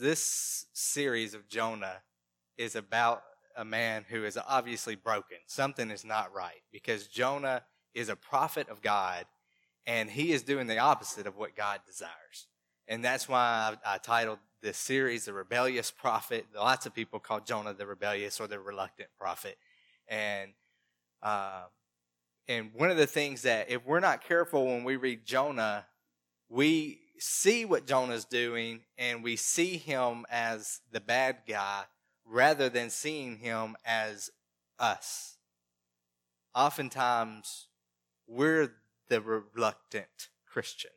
this series of Jonah is about a man who is obviously broken. Something is not right because Jonah is a prophet of God and he is doing the opposite of what God desires. And that's why I, I titled this series The Rebellious Prophet. Lots of people call Jonah the rebellious or the reluctant prophet. And, uh, and one of the things that if we're not careful when we read Jonah, we see what Jonah's doing and we see him as the bad guy rather than seeing him as us. Oftentimes, we're the reluctant Christian.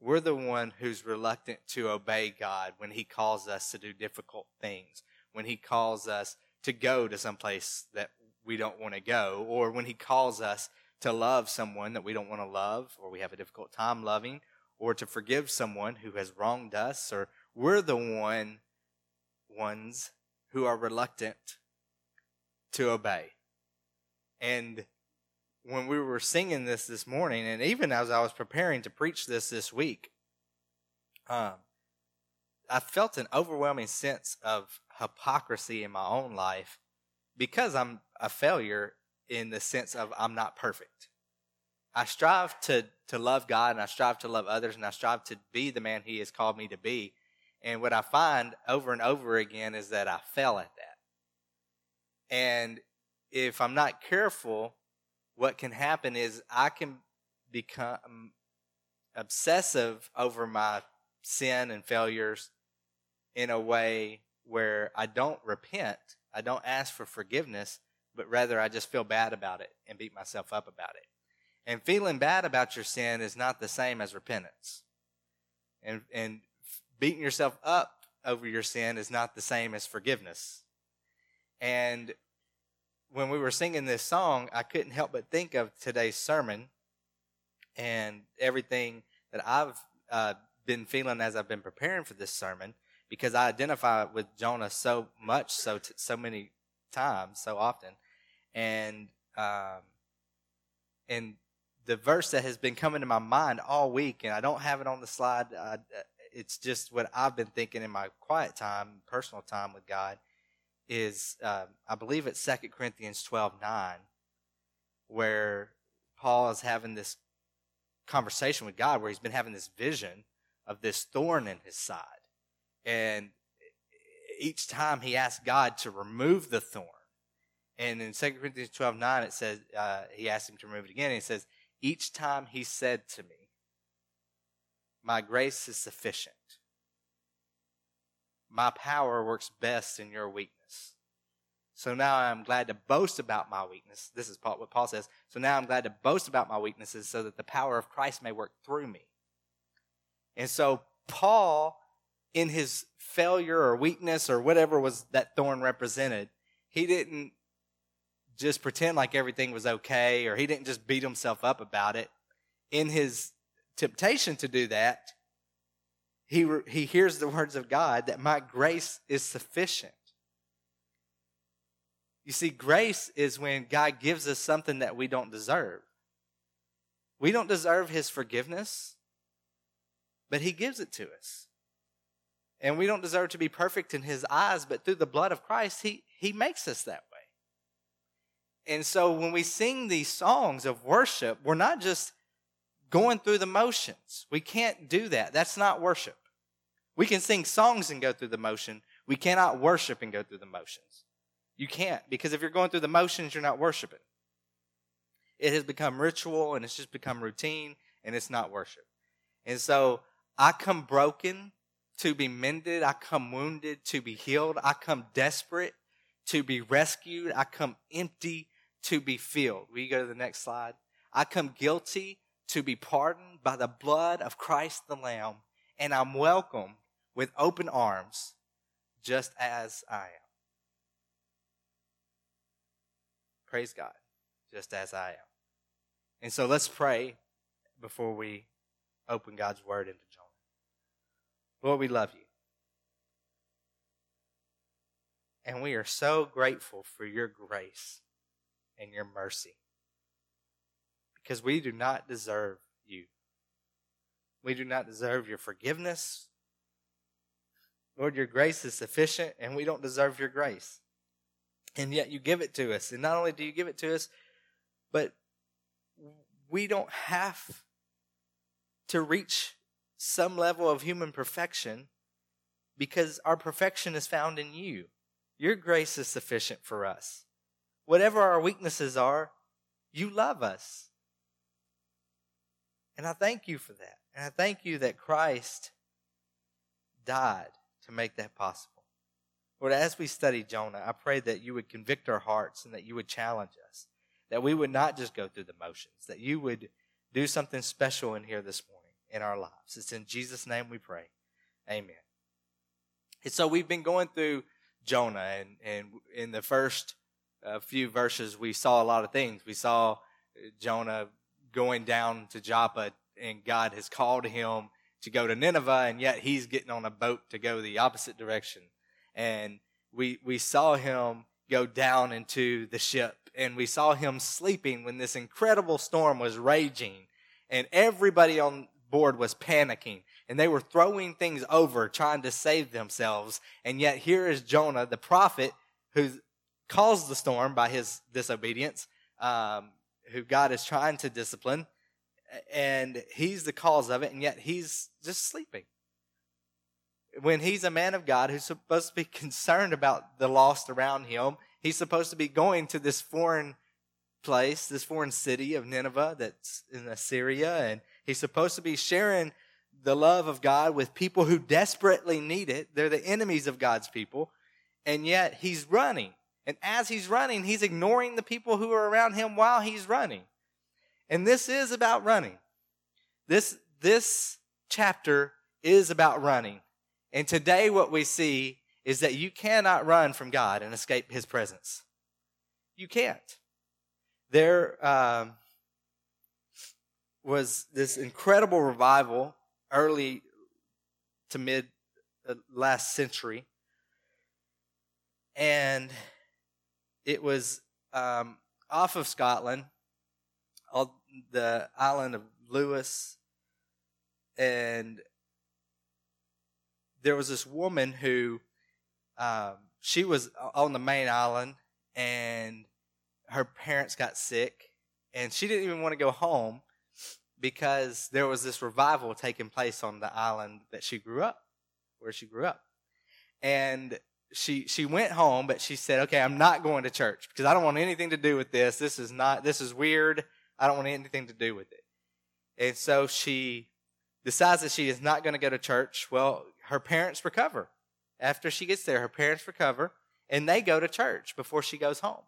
We're the one who's reluctant to obey God when He calls us to do difficult things, when He calls us to go to some place that we don't want to go, or when He calls us to love someone that we don't want to love, or we have a difficult time loving, or to forgive someone who has wronged us, or we're the one ones who are reluctant to obey. And when we were singing this this morning, and even as I was preparing to preach this this week, um, I felt an overwhelming sense of hypocrisy in my own life because I'm a failure in the sense of I'm not perfect. I strive to, to love God and I strive to love others and I strive to be the man He has called me to be. And what I find over and over again is that I fail at that. And if I'm not careful, what can happen is I can become obsessive over my sin and failures in a way where I don't repent, I don't ask for forgiveness, but rather I just feel bad about it and beat myself up about it. And feeling bad about your sin is not the same as repentance. And, and beating yourself up over your sin is not the same as forgiveness. And when we were singing this song, I couldn't help but think of today's sermon and everything that I've uh, been feeling as I've been preparing for this sermon because I identify with Jonah so much, so t- so many times, so often, and um, and the verse that has been coming to my mind all week, and I don't have it on the slide. It's just what I've been thinking in my quiet time, personal time with God, is uh, I believe it's Second Corinthians twelve nine, where Paul is having this conversation with God, where he's been having this vision of this thorn in his side, and each time he asks God to remove the thorn. And in Second Corinthians twelve nine, it says uh, he asked him to remove it again. And he says, each time he said to me, My grace is sufficient. My power works best in your weakness. So now I'm glad to boast about my weakness. This is what Paul says. So now I'm glad to boast about my weaknesses so that the power of Christ may work through me. And so Paul, in his failure or weakness or whatever was that thorn represented, he didn't just pretend like everything was okay or he didn't just beat himself up about it. In his temptation to do that, he, he hears the words of God that my grace is sufficient. You see, grace is when God gives us something that we don't deserve. We don't deserve his forgiveness, but he gives it to us. And we don't deserve to be perfect in his eyes, but through the blood of Christ, he, he makes us that way. And so when we sing these songs of worship, we're not just going through the motions. We can't do that. That's not worship. We can sing songs and go through the motion. We cannot worship and go through the motions. You can't, because if you're going through the motions, you're not worshiping. It has become ritual and it's just become routine and it's not worship. And so I come broken to be mended. I come wounded to be healed. I come desperate to be rescued. I come empty to be filled. We go to the next slide? I come guilty to be pardoned by the blood of Christ the Lamb, and I'm welcome with open arms, just as I am. Praise God, just as I am. And so let's pray before we open God's word into Jonah. Lord, we love you. And we are so grateful for your grace and your mercy. Because we do not deserve you. We do not deserve your forgiveness. Lord, your grace is sufficient and we don't deserve your grace. And yet you give it to us. And not only do you give it to us, but we don't have to reach some level of human perfection because our perfection is found in you. Your grace is sufficient for us. Whatever our weaknesses are, you love us. And I thank you for that. And I thank you that Christ died to make that possible. Lord, as we study Jonah, I pray that you would convict our hearts and that you would challenge us, that we would not just go through the motions, that you would do something special in here this morning in our lives. It's in Jesus' name we pray. Amen. And so we've been going through Jonah, and, and in the first uh, few verses, we saw a lot of things. We saw Jonah going down to Joppa, and God has called him to go to Nineveh, and yet he's getting on a boat to go the opposite direction. And we, we saw him go down into the ship, and we saw him sleeping when this incredible storm was raging, and everybody on board was panicking, and they were throwing things over trying to save themselves. And yet here is Jonah, the prophet, who caused the storm by his disobedience, um, who God is trying to discipline and he's the cause of it, and yet he's just sleeping. When he's a man of God who's supposed to be concerned about the lost around him, he's supposed to be going to this foreign place, this foreign city of Nineveh that's in Assyria, and he's supposed to be sharing the love of God with people who desperately need it. They're the enemies of God's people, and yet he's running. And as he's running, he's ignoring the people who are around him while he's running. And this is about running. This, this chapter is about running. And today, what we see is that you cannot run from God and escape His presence. You can't. There um, was this incredible revival early to mid uh, last century. And it was um, off of Scotland on the island of Lewis, and there was this woman who um, she was on the main island, and her parents got sick, and she didn't even want to go home because there was this revival taking place on the island that she grew up, where she grew up, and she she went home, but she said, "Okay, I'm not going to church because I don't want anything to do with this. This is not this is weird. I don't want anything to do with it. And so she decides that she is not going to go to church. Well, her parents recover. After she gets there, her parents recover and they go to church before she goes home.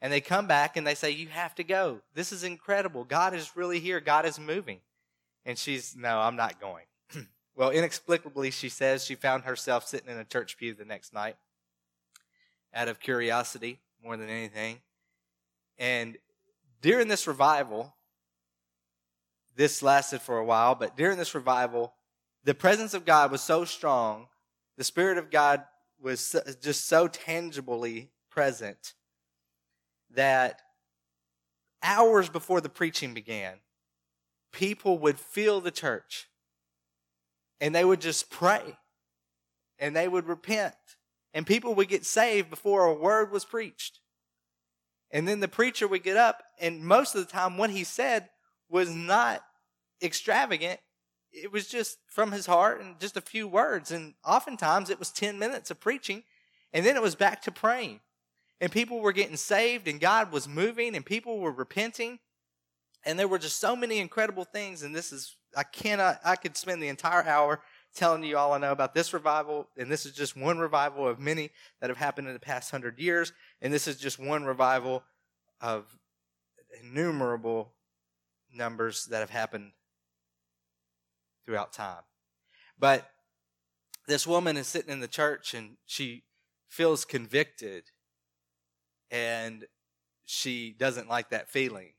And they come back and they say, You have to go. This is incredible. God is really here. God is moving. And she's, No, I'm not going. well, inexplicably, she says she found herself sitting in a church pew the next night out of curiosity more than anything. And during this revival, this lasted for a while, but during this revival, the presence of God was so strong, the Spirit of God was just so tangibly present that hours before the preaching began, people would fill the church and they would just pray and they would repent and people would get saved before a word was preached. And then the preacher would get up, and most of the time, what he said was not extravagant. It was just from his heart and just a few words. And oftentimes, it was 10 minutes of preaching, and then it was back to praying. And people were getting saved, and God was moving, and people were repenting. And there were just so many incredible things. And this is, I cannot, I could spend the entire hour telling you all I know about this revival, and this is just one revival of many that have happened in the past hundred years, and this is just one revival of innumerable numbers that have happened throughout time. But this woman is sitting in the church and she feels convicted and she doesn't like that feeling.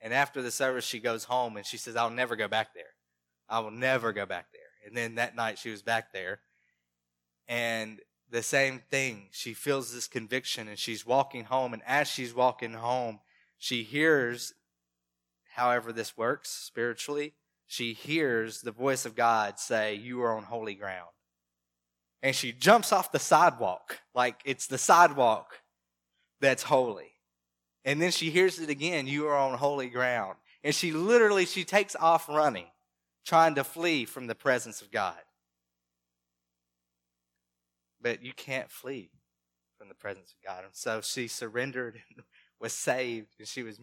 And after the service, she goes home and she says, I'll never go back there. I will never go back there. And then that night she was back there. And the same thing, she feels this conviction and she's walking home. And as she's walking home, she hears, however, this works spiritually, she hears the voice of God say, You are on holy ground. and she jumps off the sidewalk like it's the sidewalk that's holy. And then she hears it again, you are on holy ground. And she literally she takes off running, trying to flee from the presence of God. But you can't flee from the presence of God. And so she surrendered and was saved. And she was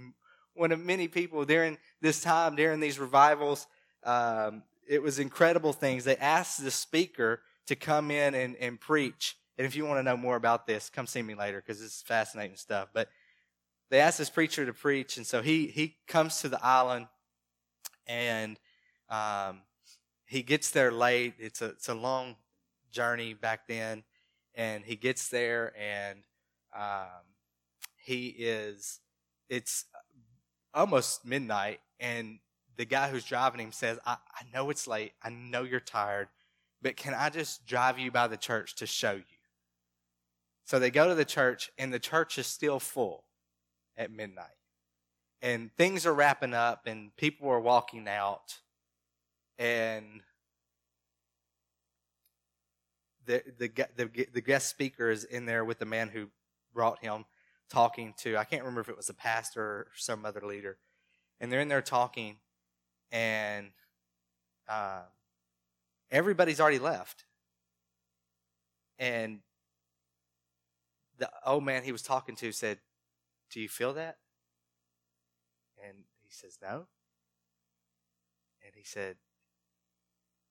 one of many people during this time, during these revivals. Um, it was incredible things. They asked the speaker to come in and, and preach. And if you want to know more about this, come see me later because it's fascinating stuff. But they asked this preacher to preach, and so he he comes to the island, and um, he gets there late. It's a it's a long journey back then, and he gets there, and um, he is it's almost midnight, and the guy who's driving him says, I, I know it's late. I know you're tired, but can I just drive you by the church to show you? So they go to the church, and the church is still full at midnight. And things are wrapping up, and people are walking out, and the, the, the, the guest speaker is in there with the man who brought him talking to, I can't remember if it was a pastor or some other leader. And they're in there talking, and uh, everybody's already left. And the old man he was talking to said, Do you feel that? And he says, No. And he said,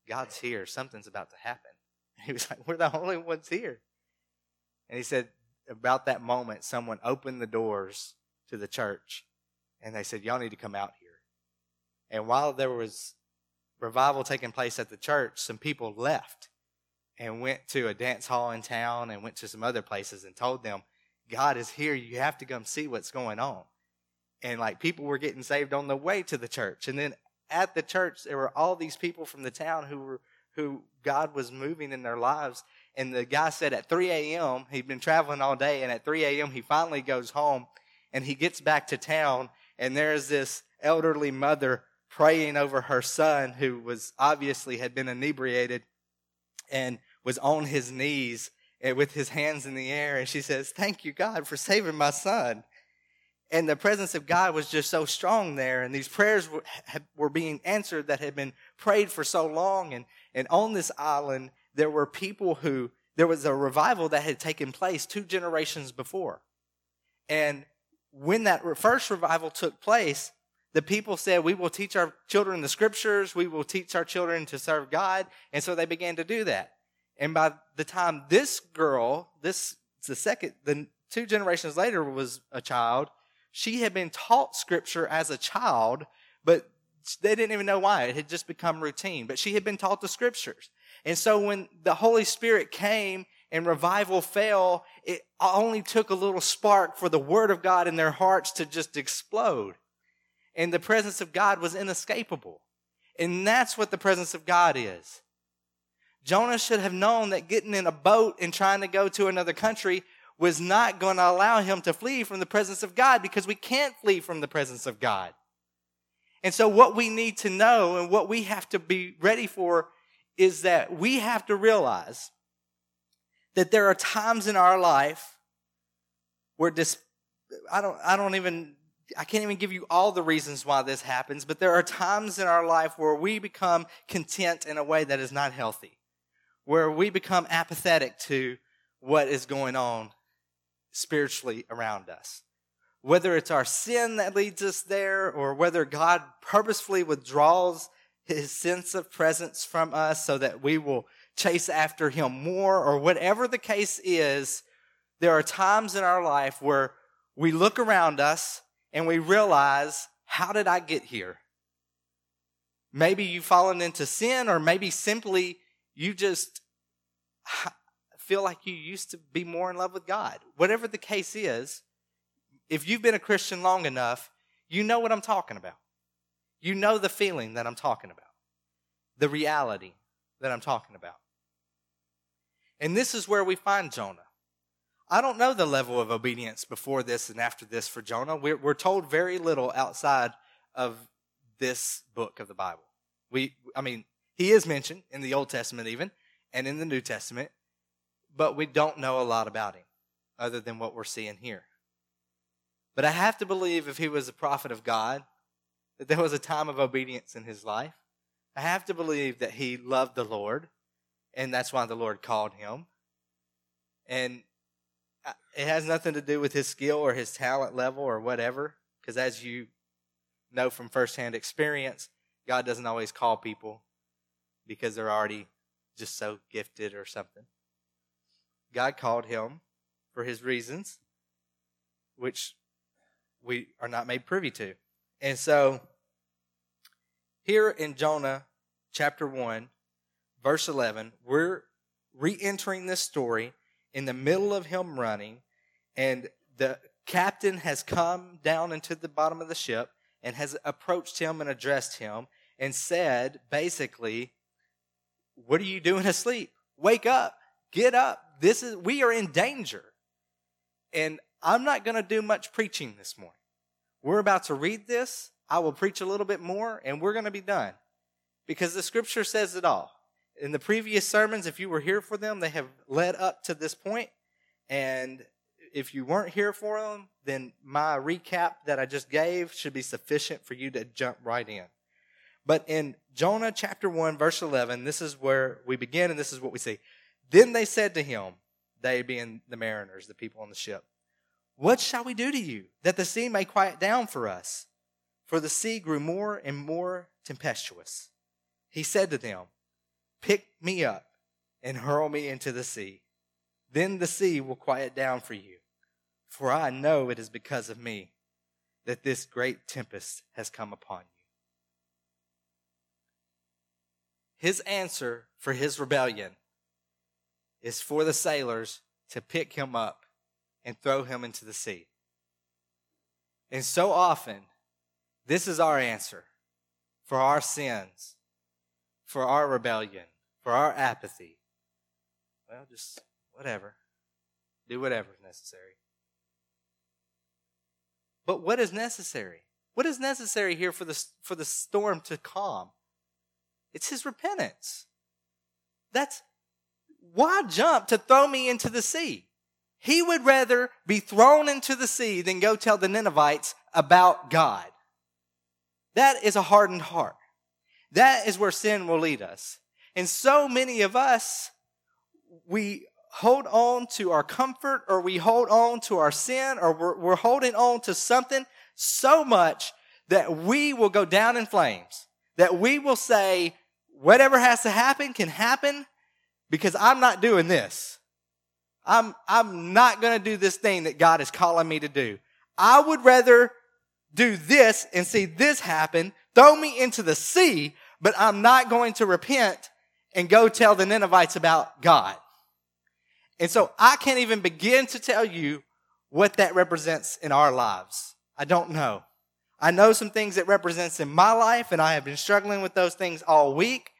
God's here. Something's about to happen. He was like, We're the only ones here. And he said, About that moment, someone opened the doors to the church and they said, Y'all need to come out here. And while there was revival taking place at the church, some people left and went to a dance hall in town and went to some other places and told them, God is here. You have to come see what's going on. And like people were getting saved on the way to the church. And then at the church, there were all these people from the town who were, who God was moving in their lives. And the guy said at 3 a.m., he'd been traveling all day. And at 3 a.m., he finally goes home and he gets back to town. And there's this elderly mother praying over her son who was obviously had been inebriated and was on his knees with his hands in the air and she says thank you god for saving my son and the presence of god was just so strong there and these prayers were, were being answered that had been prayed for so long and, and on this island there were people who there was a revival that had taken place two generations before and when that first revival took place the people said, We will teach our children the scriptures, we will teach our children to serve God. And so they began to do that. And by the time this girl, this, the second, the two generations later was a child, she had been taught scripture as a child, but they didn't even know why. It had just become routine. But she had been taught the scriptures. And so when the Holy Spirit came and revival fell, it only took a little spark for the Word of God in their hearts to just explode and the presence of God was inescapable. And that's what the presence of God is. Jonah should have known that getting in a boat and trying to go to another country was not going to allow him to flee from the presence of God because we can't flee from the presence of God. And so, what we need to know and what we have to be ready for is that we have to realize that there are times in our life where dis- I don't, I don't even I can't even give you all the reasons why this happens, but there are times in our life where we become content in a way that is not healthy, where we become apathetic to what is going on spiritually around us. Whether it's our sin that leads us there, or whether God purposefully withdraws his sense of presence from us so that we will chase after him more, or whatever the case is, there are times in our life where we look around us and we realize, how did I get here? Maybe you've fallen into sin, or maybe simply you just feel like you used to be more in love with God. Whatever the case is, if you've been a Christian long enough, you know what I'm talking about. You know the feeling that I'm talking about, the reality that I'm talking about. And this is where we find Jonah. I don't know the level of obedience before this and after this for Jonah. We're, we're told very little outside of this book of the Bible. We, I mean, he is mentioned in the Old Testament even, and in the New Testament. But we don't know a lot about him other than what we're seeing here. But I have to believe if he was a prophet of God, that there was a time of obedience in his life. I have to believe that he loved the Lord, and that's why the Lord called him. And it has nothing to do with his skill or his talent level or whatever, because as you know from firsthand experience, God doesn't always call people because they're already just so gifted or something. God called him for his reasons, which we are not made privy to. And so, here in Jonah chapter 1, verse 11, we're re entering this story in the middle of him running, and the captain has come down into the bottom of the ship and has approached him and addressed him and said, basically, What are you doing asleep? Wake up, get up. This is, we are in danger. And I'm not going to do much preaching this morning. We're about to read this. I will preach a little bit more and we're going to be done because the scripture says it all. In the previous sermons, if you were here for them, they have led up to this point. And if you weren't here for them, then my recap that I just gave should be sufficient for you to jump right in. But in Jonah chapter 1, verse 11, this is where we begin and this is what we see. Then they said to him, they being the mariners, the people on the ship, What shall we do to you that the sea may quiet down for us? For the sea grew more and more tempestuous. He said to them, Pick me up and hurl me into the sea. Then the sea will quiet down for you. For I know it is because of me that this great tempest has come upon you. His answer for his rebellion is for the sailors to pick him up and throw him into the sea. And so often, this is our answer for our sins, for our rebellion, for our apathy. Well, just whatever. Do whatever is necessary. But what is necessary? What is necessary here for the, for the storm to calm? It's his repentance. That's why jump to throw me into the sea? He would rather be thrown into the sea than go tell the Ninevites about God. That is a hardened heart. That is where sin will lead us. And so many of us, we hold on to our comfort or we hold on to our sin or we're, we're holding on to something so much that we will go down in flames. That we will say, whatever has to happen can happen because I'm not doing this. I'm, I'm not going to do this thing that God is calling me to do. I would rather do this and see this happen, throw me into the sea, but I'm not going to repent and go tell the Ninevites about God. And so I can't even begin to tell you what that represents in our lives. I don't know. I know some things it represents in my life, and I have been struggling with those things all week.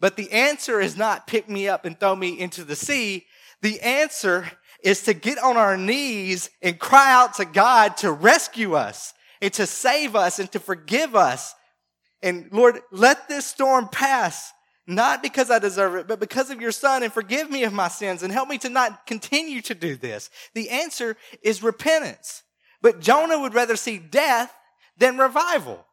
But the answer is not pick me up and throw me into the sea. The answer is to get on our knees and cry out to God to rescue us and to save us and to forgive us. And Lord, let this storm pass, not because I deserve it, but because of your son and forgive me of my sins and help me to not continue to do this. The answer is repentance. But Jonah would rather see death than revival.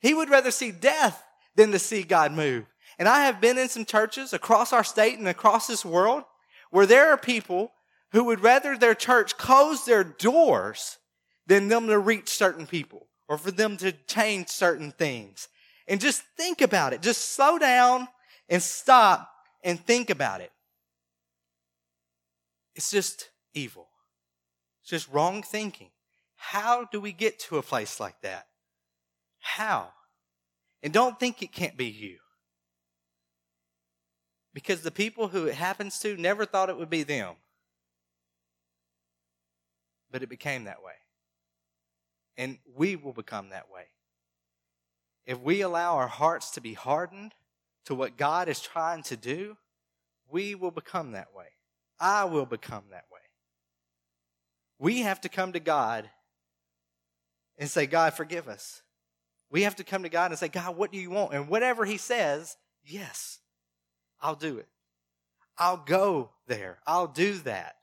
He would rather see death than to see God move. And I have been in some churches across our state and across this world where there are people who would rather their church close their doors than them to reach certain people or for them to change certain things. And just think about it. Just slow down and stop and think about it. It's just evil. It's just wrong thinking. How do we get to a place like that? How? And don't think it can't be you because the people who it happens to never thought it would be them. But it became that way. And we will become that way. If we allow our hearts to be hardened to what God is trying to do, we will become that way. I will become that way. We have to come to God and say, God, forgive us. We have to come to God and say, God, what do you want? And whatever He says, yes. I'll do it. I'll go there. I'll do that.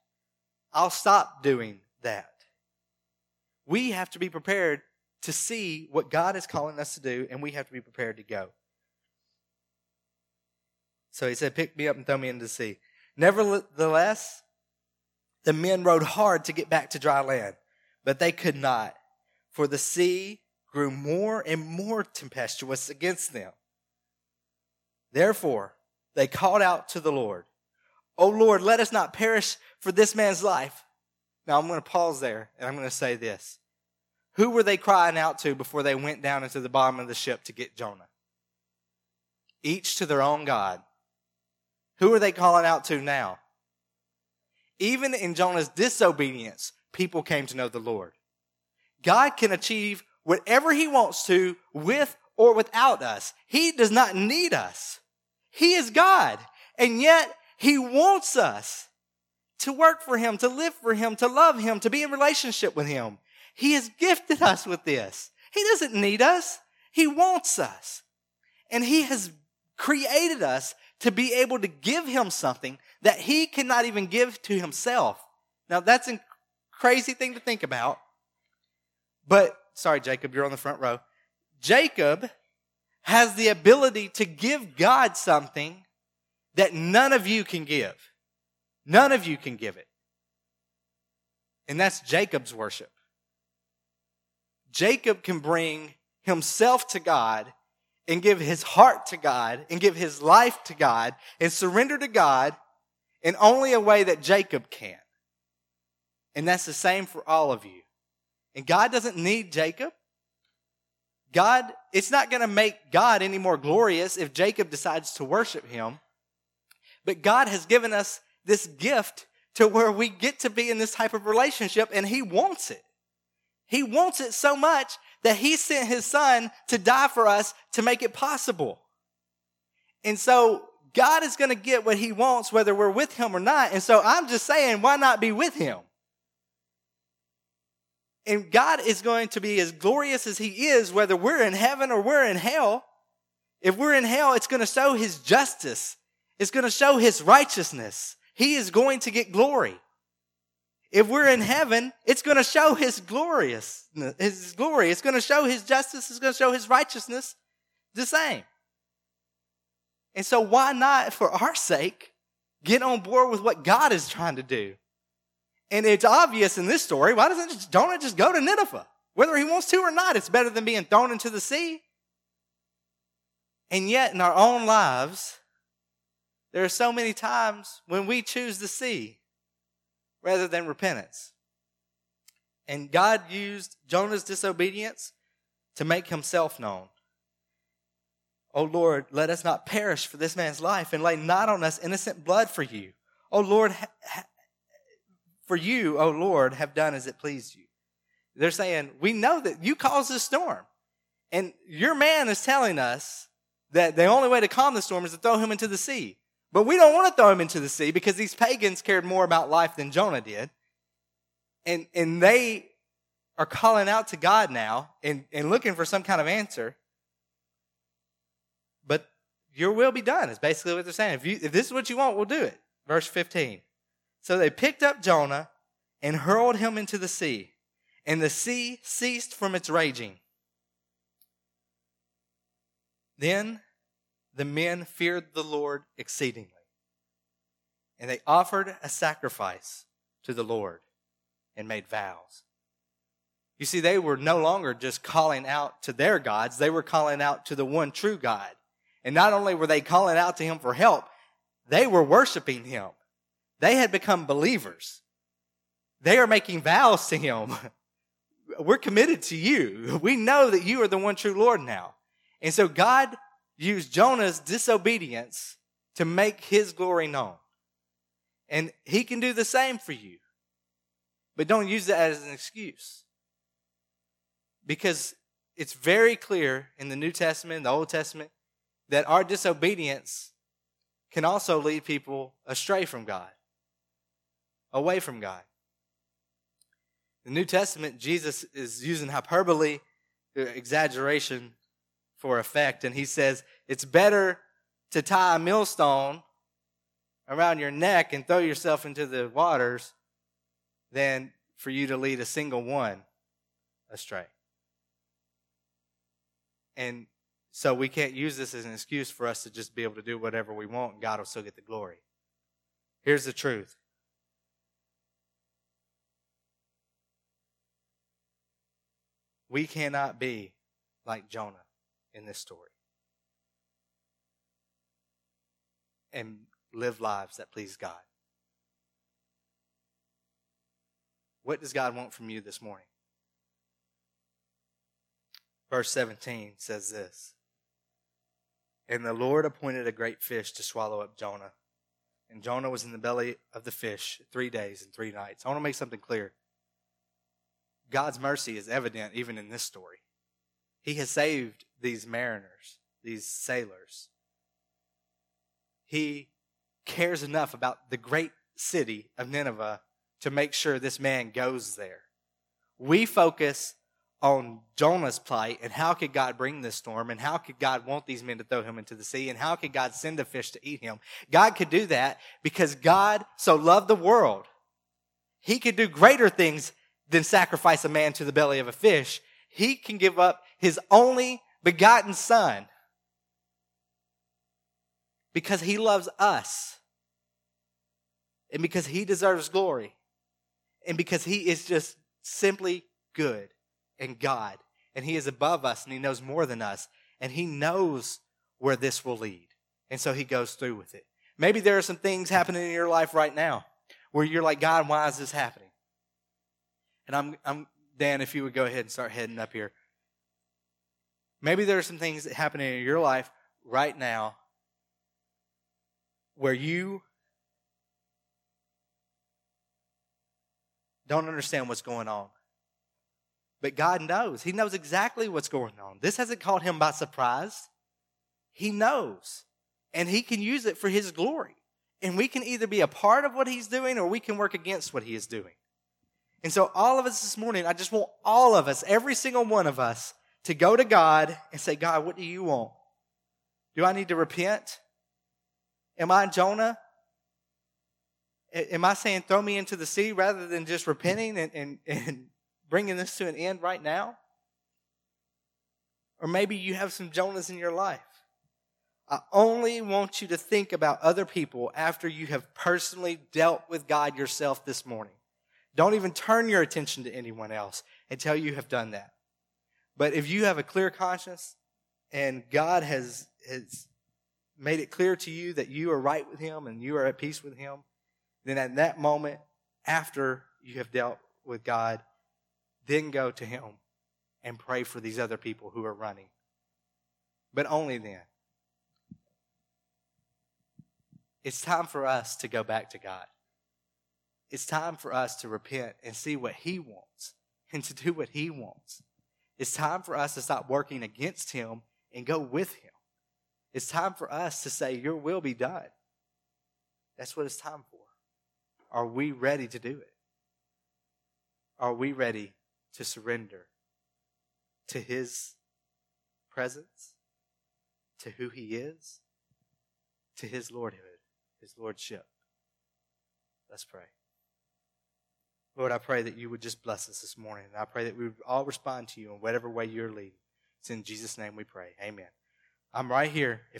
I'll stop doing that. We have to be prepared to see what God is calling us to do, and we have to be prepared to go. So he said, Pick me up and throw me into the sea. Nevertheless, the men rowed hard to get back to dry land, but they could not, for the sea grew more and more tempestuous against them. Therefore, they called out to the Lord, O Lord, let us not perish for this man's life. Now I'm going to pause there and I'm going to say this. Who were they crying out to before they went down into the bottom of the ship to get Jonah? Each to their own God. Who are they calling out to now? Even in Jonah's disobedience, people came to know the Lord. God can achieve whatever he wants to with or without us. He does not need us. He is God. And yet he wants us to work for him, to live for him, to love him, to be in relationship with him. He has gifted us with this. He doesn't need us. He wants us. And he has created us to be able to give him something that he cannot even give to himself. Now that's a crazy thing to think about. But sorry, Jacob, you're on the front row. Jacob has the ability to give God something that none of you can give. None of you can give it. And that's Jacob's worship. Jacob can bring himself to God and give his heart to God and give his life to God and surrender to God in only a way that Jacob can. And that's the same for all of you. And God doesn't need Jacob. God, it's not going to make God any more glorious if Jacob decides to worship him. But God has given us this gift to where we get to be in this type of relationship and he wants it. He wants it so much that he sent his son to die for us to make it possible. And so God is going to get what he wants whether we're with him or not. And so I'm just saying, why not be with him? And God is going to be as glorious as He is, whether we're in heaven or we're in hell. If we're in hell, it's going to show His justice. It's going to show His righteousness. He is going to get glory. If we're in heaven, it's going to show His glorious, His glory. It's going to show His justice. It's going to show His righteousness the same. And so why not, for our sake, get on board with what God is trying to do? And it's obvious in this story. Why doesn't just, Jonah just go to Nineveh? Whether he wants to or not, it's better than being thrown into the sea. And yet, in our own lives, there are so many times when we choose the sea rather than repentance. And God used Jonah's disobedience to make himself known. Oh Lord, let us not perish for this man's life and lay not on us innocent blood for you. Oh Lord, ha- for you, O Lord, have done as it pleased you. They're saying, We know that you caused this storm. And your man is telling us that the only way to calm the storm is to throw him into the sea. But we don't want to throw him into the sea because these pagans cared more about life than Jonah did. And, and they are calling out to God now and, and looking for some kind of answer. But your will be done is basically what they're saying. If, you, if this is what you want, we'll do it. Verse 15. So they picked up Jonah and hurled him into the sea, and the sea ceased from its raging. Then the men feared the Lord exceedingly, and they offered a sacrifice to the Lord and made vows. You see, they were no longer just calling out to their gods, they were calling out to the one true God. And not only were they calling out to him for help, they were worshiping him. They had become believers. They are making vows to him. We're committed to you. We know that you are the one true Lord now. And so God used Jonah's disobedience to make his glory known. And he can do the same for you. But don't use that as an excuse. Because it's very clear in the New Testament, the Old Testament, that our disobedience can also lead people astray from God away from God. In the New Testament, Jesus is using hyperbole, uh, exaggeration for effect, and he says it's better to tie a millstone around your neck and throw yourself into the waters than for you to lead a single one astray. And so we can't use this as an excuse for us to just be able to do whatever we want and God will still get the glory. Here's the truth. We cannot be like Jonah in this story and live lives that please God. What does God want from you this morning? Verse 17 says this And the Lord appointed a great fish to swallow up Jonah. And Jonah was in the belly of the fish three days and three nights. I want to make something clear. God's mercy is evident even in this story. He has saved these mariners, these sailors. He cares enough about the great city of Nineveh to make sure this man goes there. We focus on Jonah's plight and how could God bring this storm and how could God want these men to throw him into the sea and how could God send a fish to eat him? God could do that because God so loved the world. He could do greater things than sacrifice a man to the belly of a fish. He can give up his only begotten son because he loves us and because he deserves glory and because he is just simply good and God, and He is above us, and He knows more than us, and He knows where this will lead. And so He goes through with it. Maybe there are some things happening in your life right now where you're like, God, why is this happening? And I'm, I'm Dan, if you would go ahead and start heading up here. Maybe there are some things that happen in your life right now where you don't understand what's going on. But God knows. He knows exactly what's going on. This hasn't caught him by surprise. He knows. And he can use it for his glory. And we can either be a part of what he's doing or we can work against what he is doing. And so, all of us this morning, I just want all of us, every single one of us, to go to God and say, God, what do you want? Do I need to repent? Am I Jonah? Am I saying throw me into the sea rather than just repenting and, and, and bringing this to an end right now? Or maybe you have some Jonahs in your life. I only want you to think about other people after you have personally dealt with God yourself this morning. Don't even turn your attention to anyone else until you have done that. But if you have a clear conscience and God has, has made it clear to you that you are right with Him and you are at peace with Him, then at that moment, after you have dealt with God, then go to Him and pray for these other people who are running. But only then. It's time for us to go back to God. It's time for us to repent and see what He wants and to do what He wants. It's time for us to stop working against Him and go with Him. It's time for us to say, Your will be done. That's what it's time for. Are we ready to do it? Are we ready to surrender to His presence, to who He is, to His Lordhood, His Lordship. Let's pray. Lord, I pray that you would just bless us this morning. And I pray that we would all respond to you in whatever way you're leading. It's in Jesus' name we pray. Amen. I'm right here. If